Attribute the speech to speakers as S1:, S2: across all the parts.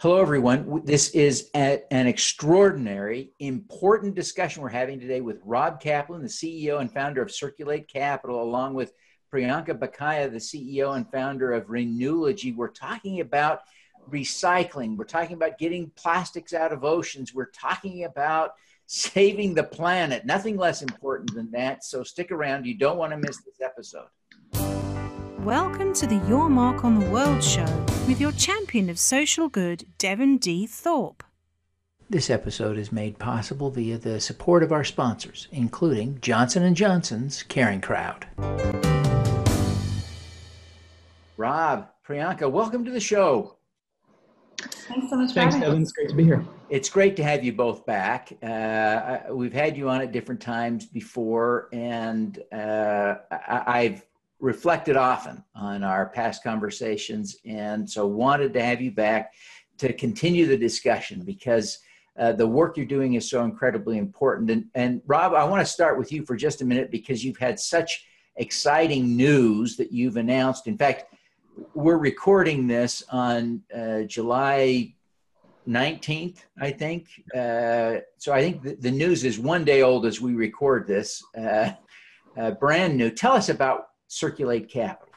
S1: Hello, everyone. This is an extraordinary, important discussion we're having today with Rob Kaplan, the CEO and founder of Circulate Capital, along with Priyanka Bakaya, the CEO and founder of Renewlogy. We're talking about recycling. We're talking about getting plastics out of oceans. We're talking about saving the planet. Nothing less important than that. So stick around. You don't want to miss this episode.
S2: Welcome to the Your Mark on the World show with your champion of social good, Devin D. Thorpe.
S1: This episode is made possible via the support of our sponsors, including Johnson & Johnson's Caring Crowd. Rob, Priyanka, welcome to the show.
S3: Thanks so much.
S4: Thanks, Devin. It's great to be here.
S1: It's great to have you both back. Uh, we've had you on at different times before, and uh, I, have reflected often on our past conversations, and so wanted to have you back to continue the discussion because uh, the work you're doing is so incredibly important. And, and Rob, I want to start with you for just a minute because you've had such exciting news that you've announced. In fact, we're recording this on uh, July 19th, I think. Uh, so I think the, news is one day old as we record this, uh, uh, brand new. Tell us about circulate capital?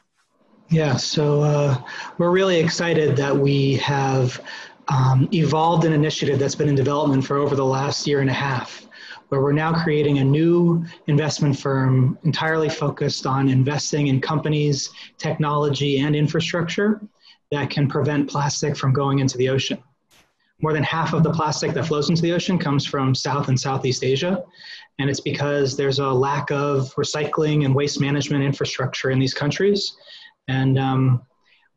S4: Yeah, so uh, we're really excited that we have um, evolved an initiative that's been in development for over the last year and a half, where we're now creating a new investment firm entirely focused on investing in companies, technology, and infrastructure that can prevent plastic from going into the ocean. More than half of the plastic that flows into the ocean comes from South and Southeast Asia, and it's because there's a lack of recycling and waste management infrastructure in these countries. And um,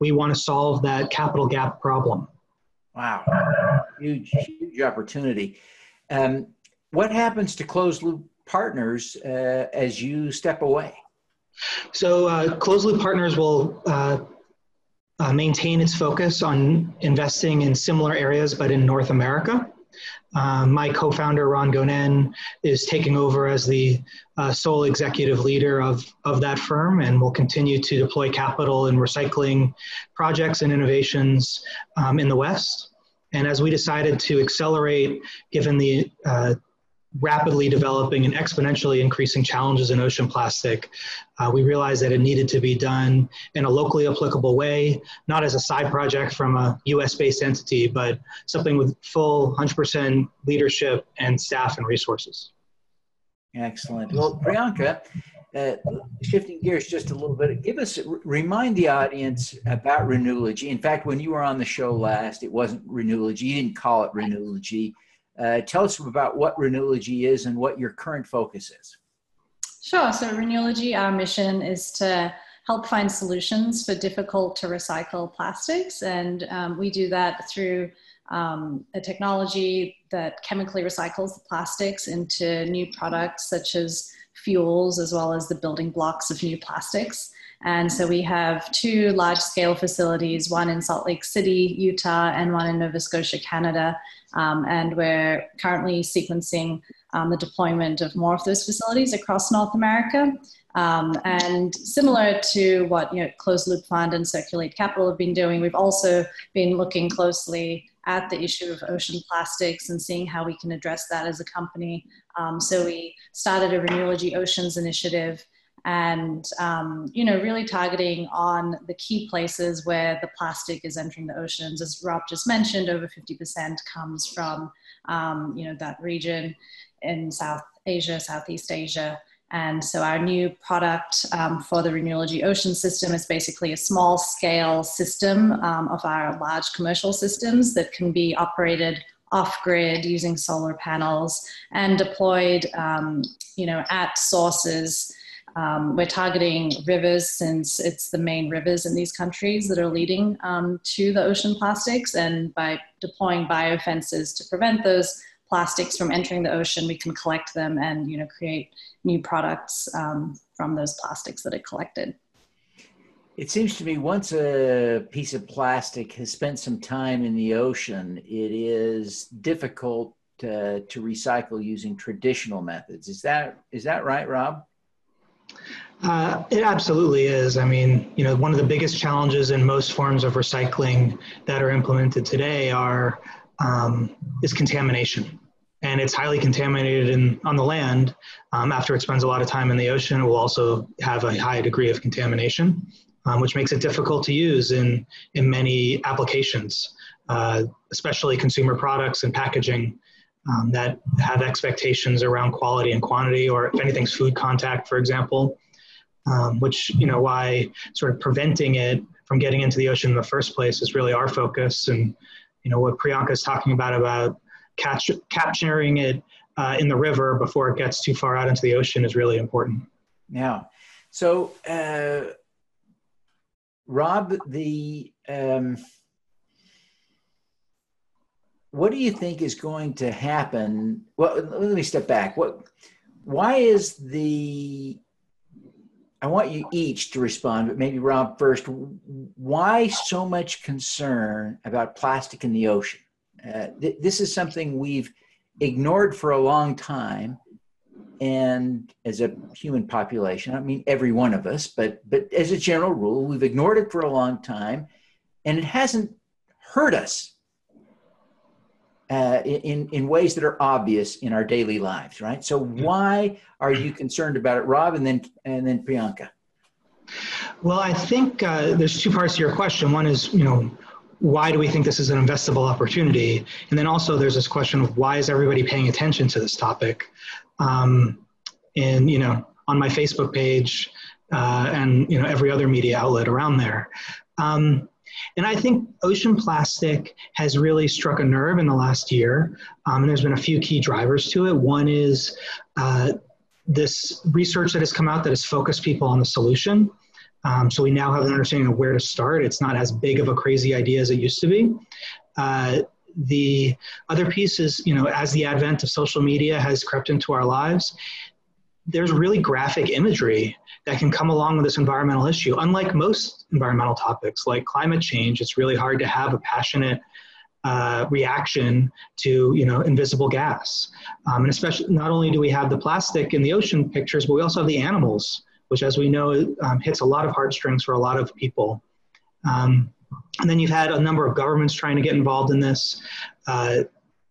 S4: we want to solve that capital gap problem.
S1: Wow, huge, huge opportunity. Um, what happens to closed loop partners uh, as you step away?
S4: So, uh, closed loop partners will uh, uh maintain its focus on investing in similar areas, but in North America. Um, my co-founder Ron Gonen is taking over as the uh, sole executive leader of, of that firm and will continue to deploy capital in recycling projects and innovations um, in the West. And as we decided to accelerate, given the uh, rapidly developing and exponentially increasing challenges in ocean plastic, uh, we realized that it needed to be done in a locally applicable way, not as a side project from a US based entity, but something with full 100% leadership and staff and resources.
S1: Excellent. Well, Priyanka, uh, shifting gears just a little bit, give us, remind the audience about Renewlogy. In fact, when you were on the show last, it wasn't Renewlogy. You didn't call it Renewlogy. Uh, tell us about what Renewlogy is and what your current focus is.
S3: Sure. So, Renewlogy, our mission is to help find solutions for difficult to recycle plastics. And um, we do that through um, a technology that chemically recycles the plastics into new products such as fuels, as well as the building blocks of new plastics. And so we have two large scale facilities, one in Salt Lake City, Utah, and one in Nova Scotia, Canada. Um, and we're currently sequencing um, the deployment of more of those facilities across North America. Um, and similar to what you know, Closed Loop Fund and Circulate Capital have been doing, we've also been looking closely at the issue of ocean plastics and seeing how we can address that as a company. Um, so we started a Renewlogy Oceans initiative and um, you know really targeting on the key places where the plastic is entering the oceans. As rob just mentioned over 50% comes from um, you know that region in south asia southeast asia. And so our new product um, for the Renewlogy Ocean system is basically a small scale system um, of our large commercial systems that can be operated off grid using solar panels and deployed, um, you know, at sources um, we're targeting rivers since it's the main rivers in these countries that are leading um, to the ocean plastics. And by deploying biofences to prevent those plastics from entering the ocean, we can collect them and you know create new products um, from those plastics that are collected.
S1: It seems to me once a piece of plastic has spent some time in the ocean, it is difficult to, to recycle using traditional methods. Is that is that right, Rob?
S4: Uh, it absolutely is. I mean, you know, one of the biggest challenges in most forms of recycling that are implemented today are um, is contamination, and it's highly contaminated in, on the land. Um, after it spends a lot of time in the ocean, it will also have a high degree of contamination, um, which makes it difficult to use in in many applications, uh, especially consumer products and packaging. Um, that have expectations around quality and quantity, or if anything's food contact, for example, um, which you know why sort of preventing it from getting into the ocean in the first place is really our focus. And you know what priyanka is talking about about catch, capturing it uh, in the river before it gets too far out into the ocean is really important.
S1: Yeah. So uh, rob the um, what do you think is going to happen well let me step back what why is the I want you each to respond, but maybe Rob first. Why so much concern about plastic in the ocean? Uh, th- this is something we've ignored for a long time, and as a human population, I mean every one of us, but but as a general rule, we've ignored it for a long time, and it hasn't hurt us uh, in, in ways that are obvious in our daily lives, right? So why are you concerned about it, Rob, and then and then Priyanka?
S4: Well, I think uh, there's two parts to your question. One is, you know, why do we think this is an investable opportunity? And then also there's this question of why is everybody paying attention to this topic? Um, and you know, on my Facebook page uh, and you know every other media outlet around there. Um, and I think ocean plastic has really struck a nerve in the last year. Um, and there's been a few key drivers to it. One is uh, this research that has come out that has focused people on the solution. Um, so we now have an understanding of where to start. It's not as big of a crazy idea as it used to be. Uh, the other piece is, you know, as the advent of social media has crept into our lives, there's really graphic imagery that can come along with this environmental issue. Unlike most environmental topics like climate change, it's really hard to have a passionate uh, reaction to you know invisible gas. Um, and especially not only do we have the plastic in the ocean pictures, but we also have the animals, which as we know um, hits a lot of heartstrings for a lot of people. Um, and then you've had a number of governments trying to get involved in this. Uh,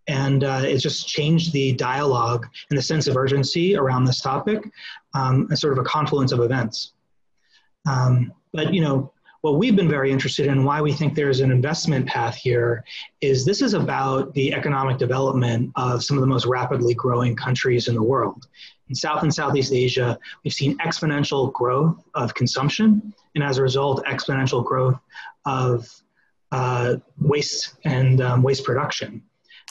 S4: and uh, it just changed the dialogue and the sense of urgency around this topic um, as sort of a confluence of events. Um, but you know, what we've been very interested in, why we think there's an investment path here, is this is about the economic development of some of the most rapidly growing countries in the world. In South and Southeast Asia, we've seen exponential growth of consumption, and as a result, exponential growth of uh, waste and um, waste production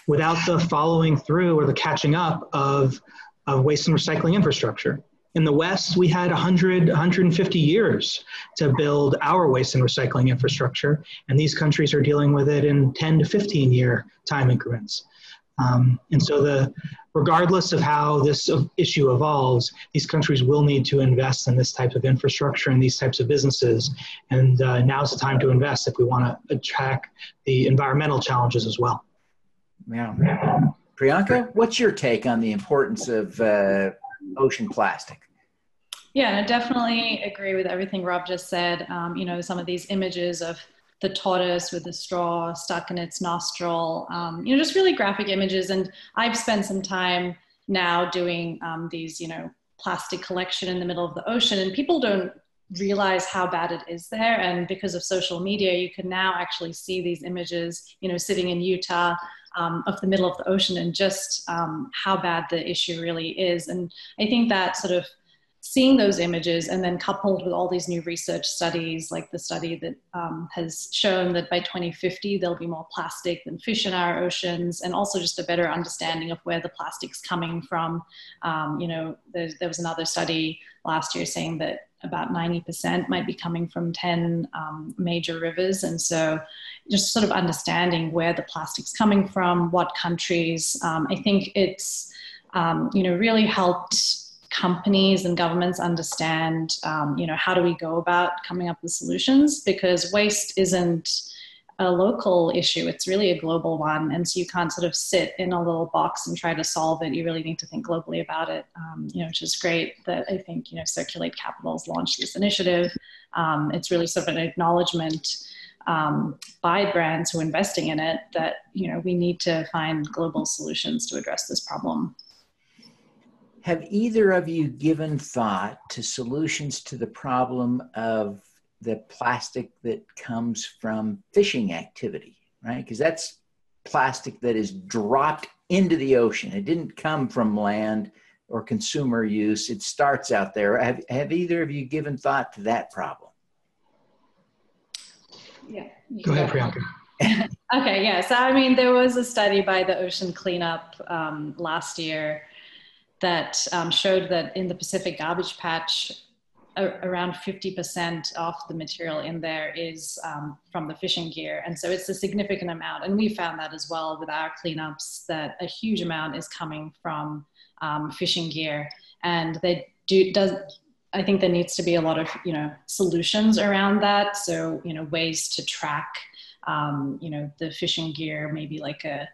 S4: without the following through or the catching up of, of waste and recycling infrastructure. In the West, we had 100, 150 years to build our waste and recycling infrastructure, and these countries are dealing with it in 10 to 15 year time increments. Um, and so, the, regardless of how this issue evolves, these countries will need to invest in this type of infrastructure and these types of businesses. And uh, now's the time to invest if we want to attack the environmental challenges as well.
S1: Yeah. Priyanka, what's your take on the importance of uh, ocean plastic?
S3: Yeah, I definitely agree with everything Rob just said. Um, you know, some of these images of the tortoise with the straw stuck in its nostril, um, you know, just really graphic images. And I've spent some time now doing um, these, you know, plastic collection in the middle of the ocean, and people don't realize how bad it is there. And because of social media, you can now actually see these images, you know, sitting in Utah um, of the middle of the ocean and just um, how bad the issue really is. And I think that sort of seeing those images and then coupled with all these new research studies, like the study that um, has shown that by 2050 there'll be more plastic than fish in our oceans, and also just a better understanding of where the plastic's coming from. Um, you know, there, there was another study last year saying that about 90% might be coming from 10 um, major rivers. And so just sort of understanding where the plastic's coming from, what countries, um, I think it's, um, you know, really helped companies and governments understand, um, you know, how do we go about coming up with solutions because waste isn't, a local issue. It's really a global one. And so you can't sort of sit in a little box and try to solve it. You really need to think globally about it, um, you know, which is great that I think, you know, Circulate Capitals launched this initiative. Um, it's really sort of an acknowledgement um, by brands who are investing in it that, you know, we need to find global solutions to address this problem.
S1: Have either of you given thought to solutions to the problem of the plastic that comes from fishing activity, right? Because that's plastic that is dropped into the ocean. It didn't come from land or consumer use. It starts out there. Have, have either of you given thought to that problem?
S3: Yeah.
S4: Go ahead, Priyanka.
S3: okay, yeah. So, I mean, there was a study by the Ocean Cleanup um, last year that um, showed that in the Pacific Garbage Patch, around 50% of the material in there is um, from the fishing gear. And so it's a significant amount. And we found that as well with our cleanups that a huge amount is coming from um, fishing gear. And they do, does, I think there needs to be a lot of, you know, solutions around that. So, you know, ways to track, um, you know, the fishing gear, maybe like a,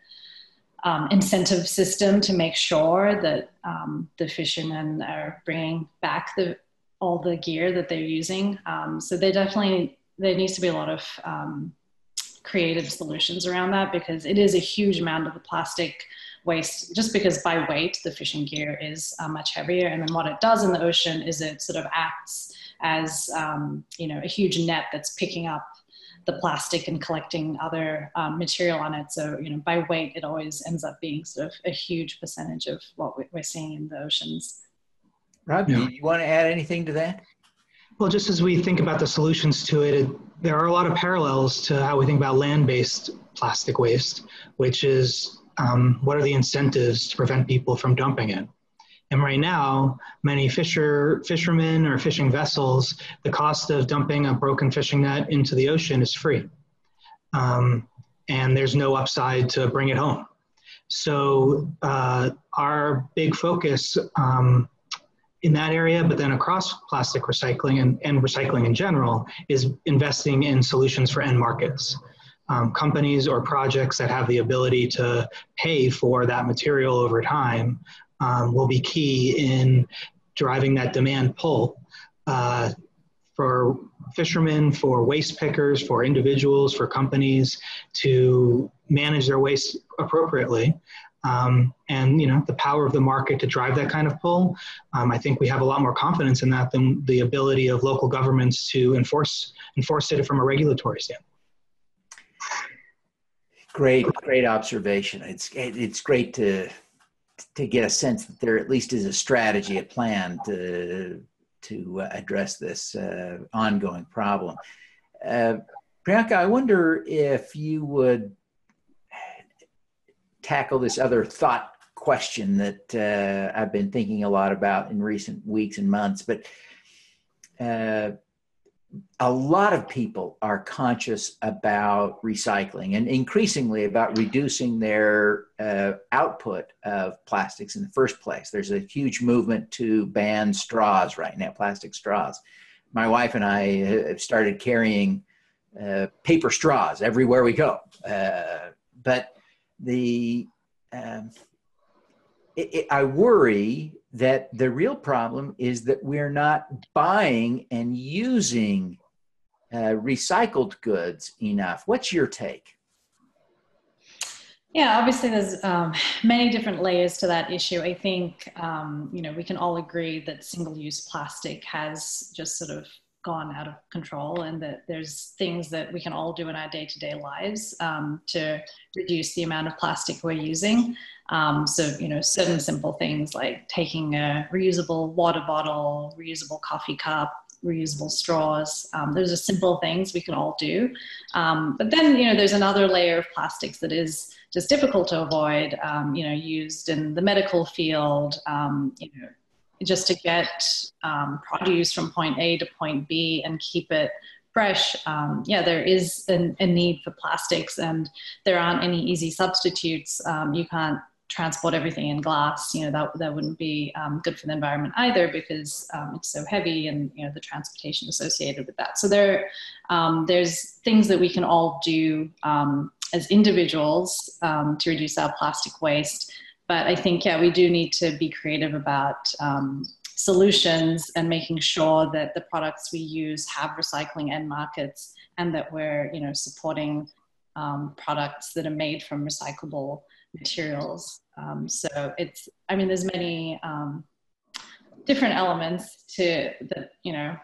S3: um, incentive system to make sure that um, the fishermen are bringing back the all the gear that they're using. Um, so they definitely there needs to be a lot of um, creative solutions around that because it is a huge amount of the plastic waste. Just because by weight the fishing gear is uh, much heavier, and then what it does in the ocean is it sort of acts as um, you know a huge net that's picking up the plastic and collecting other um, material on it. So, you know, by weight, it always ends up being sort of a huge percentage of what we're seeing in the oceans.
S1: Rob, yeah. do you want to add anything to that?
S4: Well, just as we think about the solutions to it, it there are a lot of parallels to how we think about land-based plastic waste, which is um, what are the incentives to prevent people from dumping it? And right now, many fisher fishermen or fishing vessels, the cost of dumping a broken fishing net into the ocean is free, um, and there's no upside to bring it home. So uh, our big focus um, in that area, but then across plastic recycling and, and recycling in general, is investing in solutions for end markets. Um, companies or projects that have the ability to pay for that material over time um, will be key in driving that demand pull uh, for fishermen, for waste pickers, for individuals, for companies to manage their waste appropriately um, and you know the power of the market to drive that kind of pull. Um, I think we have a lot more confidence in that than the ability of local governments to enforce enforce it from a regulatory standpoint.
S1: Great, great observation. It's it's great to to get a sense that there at least is a strategy, a plan to to address this uh, ongoing problem. Uh, Priyanka, I wonder if you would tackle this other thought question that uh, I've been thinking a lot about in recent weeks and months. But uh, a lot of people are conscious about recycling and increasingly about reducing their uh, output of plastics in the first place. There's a huge movement to ban straws right now, plastic straws. My wife and I have started carrying uh, paper straws everywhere we go. Uh, but the um, it, it, I worry that the real problem is that we're not buying and using uh, recycled goods enough. What's your take?
S3: Yeah, obviously, there's um, many different layers to that issue. I think um, you know we can all agree that single-use plastic has just sort of gone out of control and that there's things that we can all do in our day-to-day lives um, to reduce the amount of plastic we're using. Um, so you know certain simple things like taking a reusable water bottle reusable coffee cup reusable straws um, those are simple things we can all do. Um, but then you know there's another layer of plastics that is just difficult to avoid um, you know used in the medical field um, you know just to get um, produce from point A to point B and keep it fresh, um, yeah, there is an, a need for plastics, and there aren't any easy substitutes. Um, you can't transport everything in glass, you know, that, that wouldn't be um, good for the environment either because um, it's so heavy and, you know, the transportation associated with that. So there, um, there's things that we can all do as individuals um, to reduce our plastic waste. But I think, yeah, we do need to be creative about um, solutions and making sure that the products we use have recycling end markets and that we're, you know, supporting products that are made from recyclable materials. Um, so it's, I mean, there's many um, different elements to the, you know,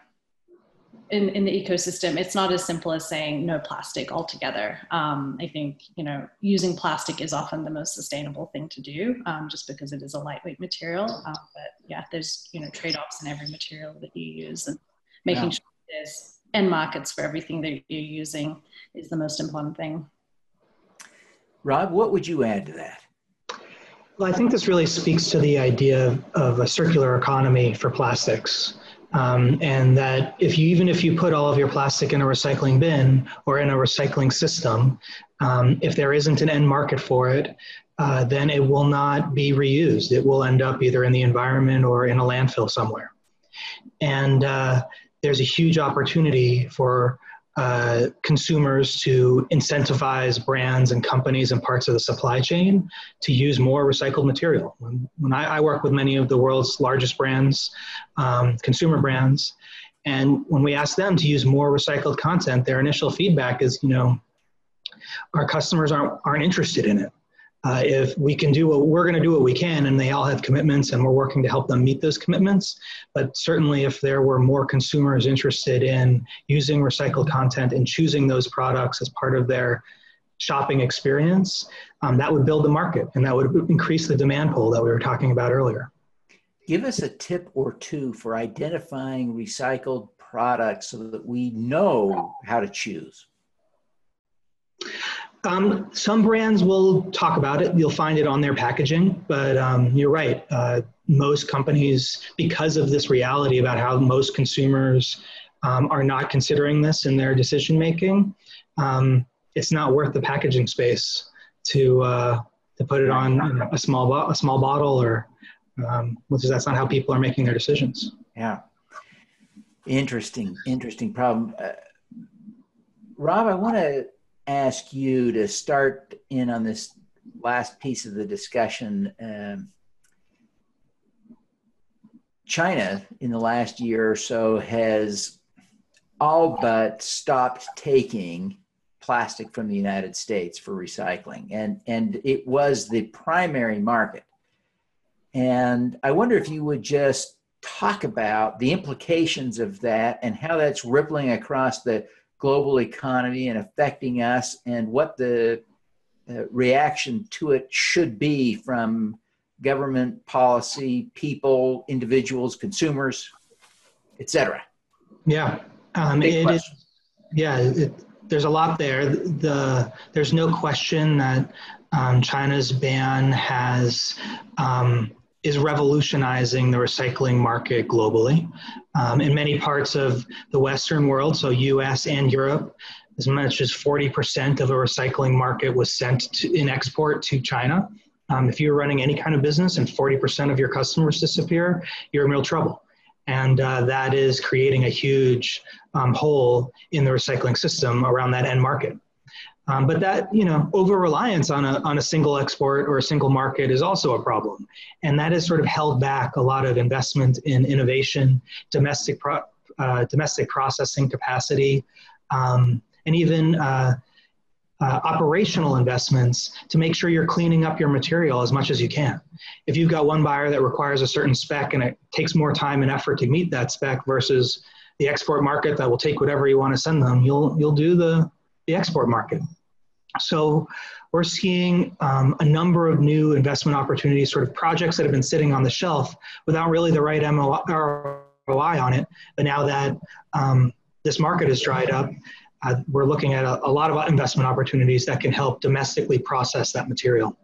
S3: in, in the ecosystem. It's not as simple as saying no plastic altogether. Um, I think, you know, using plastic is often the most sustainable thing to do um, just because it is a lightweight material. Um, but yeah, there's, you know, trade-offs in every material that you use and making yeah. sure there's end markets for everything that you're using is the most important thing.
S1: Rob, what would you add to that?
S4: Well, I think this really speaks to the idea of a circular economy for plastics. Um, and that if you even if you put all of your plastic in a recycling bin or in a recycling system, um, if there isn't an end market for it, uh, then it will not be reused. It will end up either in the environment or in a landfill somewhere. And uh, there's a huge opportunity for uh, consumers to incentivize brands and companies and parts of the supply chain to use more recycled material. When, when I, I, work with many of the world's largest brands, um, consumer brands, and when we ask them to use more recycled content, their initial feedback is, you know, our customers aren't, aren't interested in it. Uh, if we can do what we're going to do what we can and they all have commitments and we're working to help them meet those commitments. But certainly if there were more consumers interested in using recycled content and choosing those products as part of their shopping experience um, that would build the market and that would increase the demand pool that we were talking about earlier.
S1: Give us a tip or two for identifying recycled products so that we know how to choose
S4: um, some brands will talk about it. You'll find it on their packaging, but um, you're right. Uh, most companies, because of this reality about how most consumers um, are not considering this in their decision making, um, it's not worth the packaging space to uh, to put it on a small bo- a small bottle or um, because that's not how people are making their decisions.
S1: Yeah, interesting, interesting problem. Uh, Rob, I want to ask you to start in on this last piece of the discussion. Um, China, in the last year or so, has all but stopped taking plastic from the United States for recycling, and and it was the primary market. And I wonder if you would just talk about the implications of that and how that's rippling across the global economy and affecting us and what the uh, reaction to it should be from government policy people individuals consumers etc
S4: yeah. Um, it is, yeah it, there's a lot there. The there's no question that um, china's ban has um, is revolutionizing the recycling market globally. Um, in many parts of the Western world, so US and Europe, as much as 40% of a recycling market was sent to, in export to China. Um, if you're running any kind of business and 40% of your customers disappear, you're in real trouble. And uh, that is creating a huge um, hole in the recycling system around that end market. Um, but that, you know, over reliance on a, on a single export or a single market is also a problem. And that has sort of held back a lot of investment in innovation, domestic, pro, uh, domestic processing capacity, um, and even uh, uh, operational investments to make sure you're cleaning up your material as much as you can. If you've got one buyer that requires a certain spec and it takes more time and effort to meet that spec versus the export market that will take whatever you want to send them, you'll, you'll do the, the export market. So we're seeing um, a number of new investment opportunities, sort of projects that have been sitting on the shelf without really the right ROI on it. But now that um, this market has dried up, uh, we're looking at a, a, lot of investment opportunities that can help domestically process that material.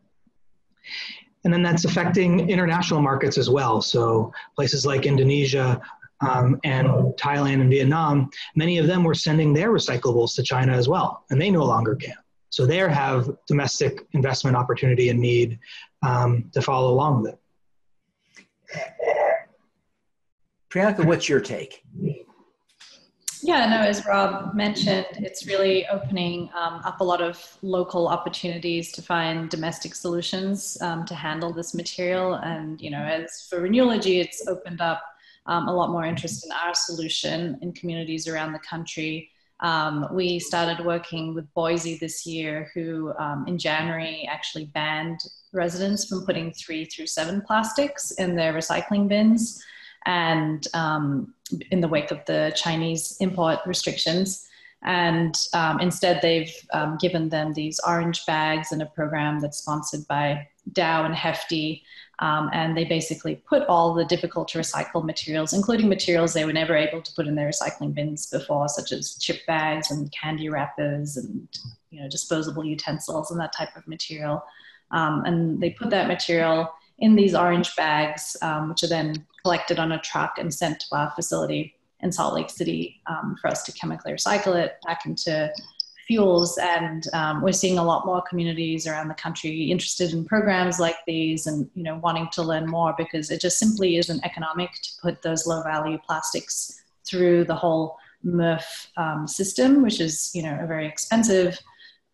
S4: And then that's affecting international markets as well. So places like Indonesia um, and Thailand and Vietnam, many of them were sending their recyclables to China as well, and they no longer can. So there have domestic investment opportunity and need um, to follow along with it.
S1: Priyanka, what's your take?
S3: Yeah, no, as Rob mentioned, it's really opening um, up a lot of local opportunities to find domestic solutions um, to handle this material. And, you know, as for Renewlogy, it's opened up um, a lot more interest in our solution in communities around the country. Um, we started working with Boise this year, who um, in January actually banned residents from putting three through seven plastics in their recycling bins and um, in the wake of the Chinese import restrictions. And um, instead, they've um, given them these orange bags in a program that's sponsored by Dow and Hefty. Um, and they basically put all the difficult to recycle materials, including materials they were never able to put in their recycling bins before, such as chip bags and candy wrappers and you know disposable utensils and that type of material. Um, and they put that material in these orange bags, um, which are then collected on a truck and sent to our facility in Salt Lake City um, for us to chemically recycle it back into fuels. And um, we're seeing a lot more communities around the country interested in programs like these and you know wanting to learn more because it just simply isn't economic to put those low value plastics through the whole MRF um, system, which is you know a very expensive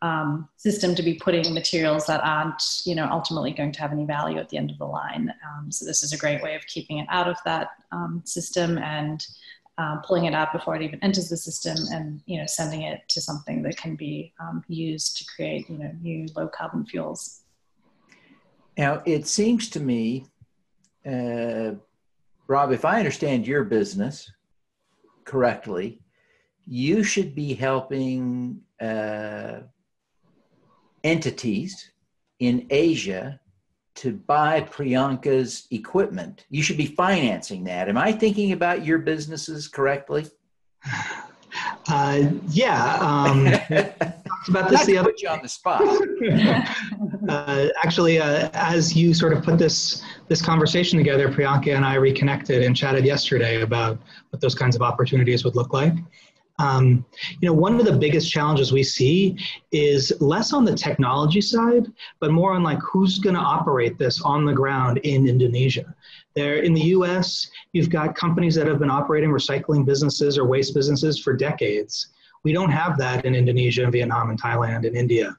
S3: um, system to be putting materials that aren't, you know, ultimately going to have any value at the end of the line. Um, so this is a great way of keeping it out of that um, system and uh, pulling it out before it even enters the system, and you know, sending it to something that can be um, used to create, you know, new low carbon fuels.
S1: Now, it seems to me, uh, Rob, if I understand your business correctly, you should be helping. Uh, entities in Asia to buy Priyanka's equipment. You should be financing that. Am I thinking about your businesses correctly?
S4: Uh, yeah. Um,
S1: talked about this the other. Put you on the spot.
S4: uh, actually, uh, as you sort of put this this conversation together, Priyanka and I reconnected and chatted yesterday about what those kinds of opportunities would look like. Um, you know, one of the biggest challenges we see is less on the technology side, but more on like who's going to operate this on the ground in Indonesia. There in the U.S., you've got companies that have been operating recycling businesses or waste businesses for decades. We don't have that in Indonesia, and Vietnam, and Thailand, and India.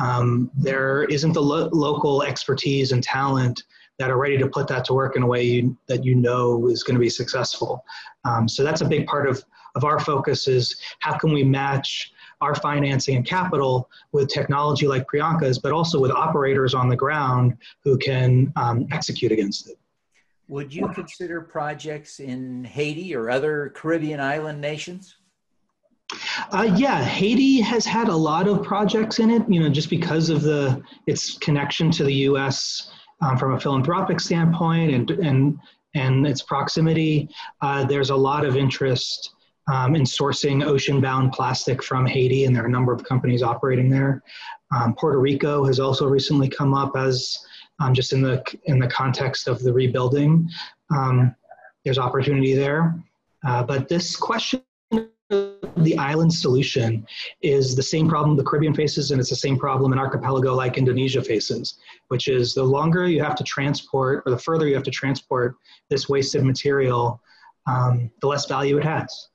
S4: Um, there isn't the lo- local expertise and talent that are ready to put that to work in a way you, that you know is going to be successful. Um, so that's a big part of of our focus is how can we match our financing and capital with technology like Priyanka's, but also with operators on the ground who can um, execute against it.
S1: Would you consider projects in Haiti or other Caribbean island nations?
S4: Uh, yeah, Haiti has had a lot of projects in it, you know, just because of the its connection to the U.S. Um, from a philanthropic standpoint and and and its proximity. Uh, there's a lot of interest um, in sourcing ocean-bound plastic from Haiti, and there are a number of companies operating there. Um, Puerto Rico has also recently come up as um, just in the in the context of the rebuilding. Um, there's opportunity there, uh, but this question of the island solution is the same problem the Caribbean faces, and it's the same problem an archipelago like Indonesia faces, which is the longer you have to transport, or the further you have to transport this wasted material, um, the less value it has.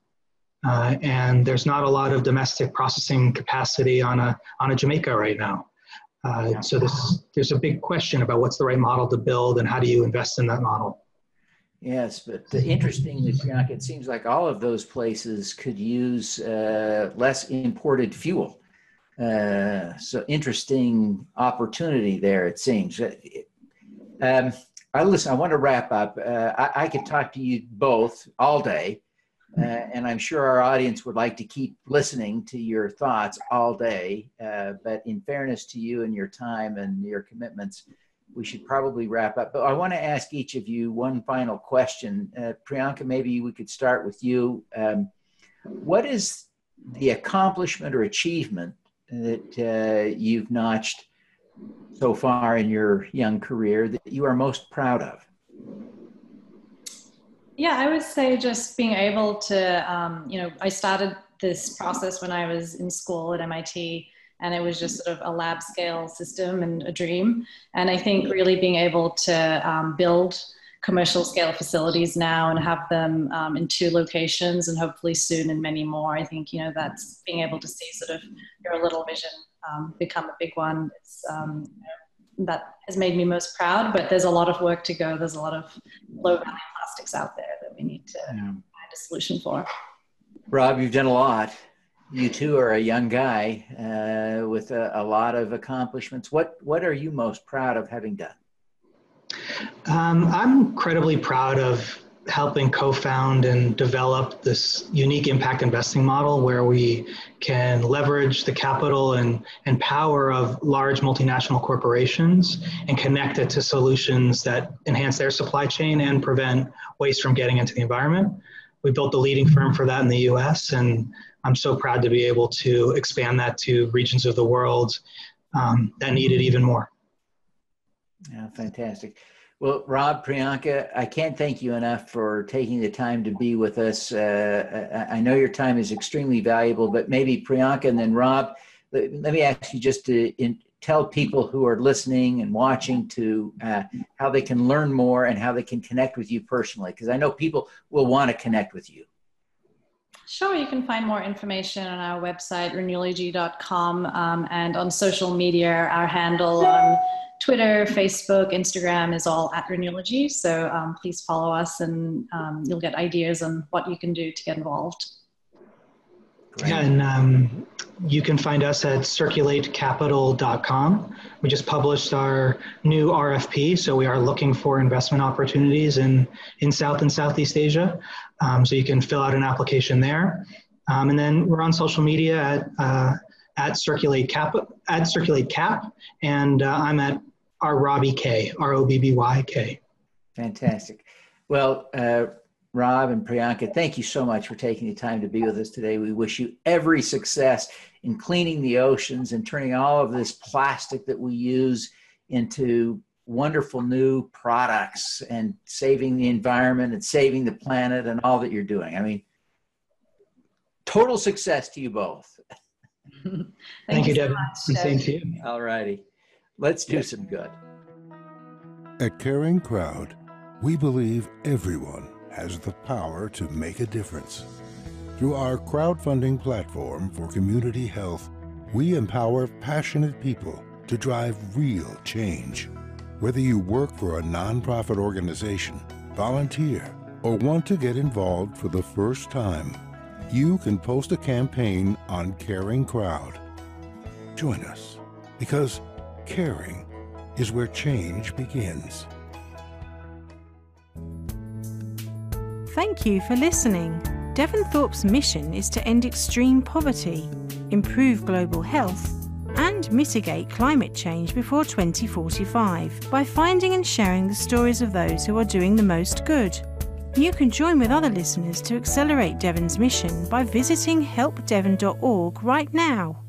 S4: Uh, and there's not a lot of domestic processing capacity on a, on a Jamaica right now. Uh, yeah. So this, there's a big question about what's the right model to build and how do you invest in that model.
S1: Yes, but interestingly, Priyanka, it seems like all of those places could use uh, less imported fuel. Uh, so interesting opportunity there, it seems. Uh, um, I listen. I want to wrap up. Uh, I, I could talk to you both all day, uh, and I'm sure our audience would like to keep listening to your thoughts all day. Uh, but in fairness to you and your time and your commitments, we should probably wrap up. But I want to ask each of you one final question. Uh, Priyanka, maybe we could start with you. Um, what is the accomplishment or achievement that uh, you've notched so far in your young career that you are most proud of?
S3: Yeah, I would say just being able to, um, you know, I started this process when I was in school at MIT, and it was just sort of a lab scale system and a dream. And I think really being able to um, build commercial scale facilities now and have them um, in two locations and hopefully soon in many more. I think, you know, that's being able to see sort of your little vision um, become a big one. Um, that has made me most proud, but there's a lot of work to go. There's a lot of low value plastics out there that we need to yeah. find a solution for.
S1: Rob, you've done a lot. You too are a young guy uh, with a, a lot of accomplishments. What, what are you most proud of having done?
S4: Um, I'm incredibly proud of helping co-found and develop this unique impact investing model where we can leverage the capital and, and power of large multinational corporations and connect it to solutions that enhance their supply chain and prevent waste from getting into the environment. We built the leading firm for that in the US and I'm so proud to be able to expand that to regions of the world um, that need it even more.
S1: Yeah, fantastic. Well, Rob, Priyanka, I can't thank you enough for taking the time to be with us. Uh, I know your time is extremely valuable, but maybe Priyanka and then Rob, let, me ask you just to in, tell people who are listening and watching to uh, how they can learn more and how they can connect with you personally, because I know people will want to connect with you.
S3: Sure, you can find more information on our website, renewlogy.com, um, and on social media, our handle on Twitter, Facebook, Instagram is all at Renewlogy. So um, please follow us and um, you'll get ideas on what you can do to get involved.
S4: And um, you can find us at circulatecapital.com. We just published our new RFP, so we are looking for investment opportunities in, in South and Southeast Asia. Um, so you can fill out an application there. Um, and then we're on social media at, uh, at Circulate Cap, at Circulate Cap, and uh, I'm at R Robbie K, R O B B Y K.
S1: Fantastic. Well, uh, Rob and Priyanka, thank you so much for taking the time to be with us today. We wish you every success in cleaning the oceans and turning all of this plastic that we use into wonderful new products and saving the environment and saving the planet and all that you're doing. I mean, total success to you both.
S4: Thank, Thank, you, Devin. So Same to you.
S1: All righty. Let's do some good.
S5: At Caring Crowd, we believe everyone has the power to make a difference. Through our crowdfunding platform for community health, we empower passionate people to drive real change. Whether you work for a nonprofit organization, volunteer, or want to get involved for the first time, you can post a campaign on Caring Crowd. Join us because Caring is where change begins.
S2: Thank you for listening. Devin Thorpe's mission is to end extreme poverty, improve global health, and mitigate climate change before 2045 by finding and sharing the stories of those who are doing the most good. You can join with other listeners to accelerate Devin's mission by visiting helpdevin.org right now.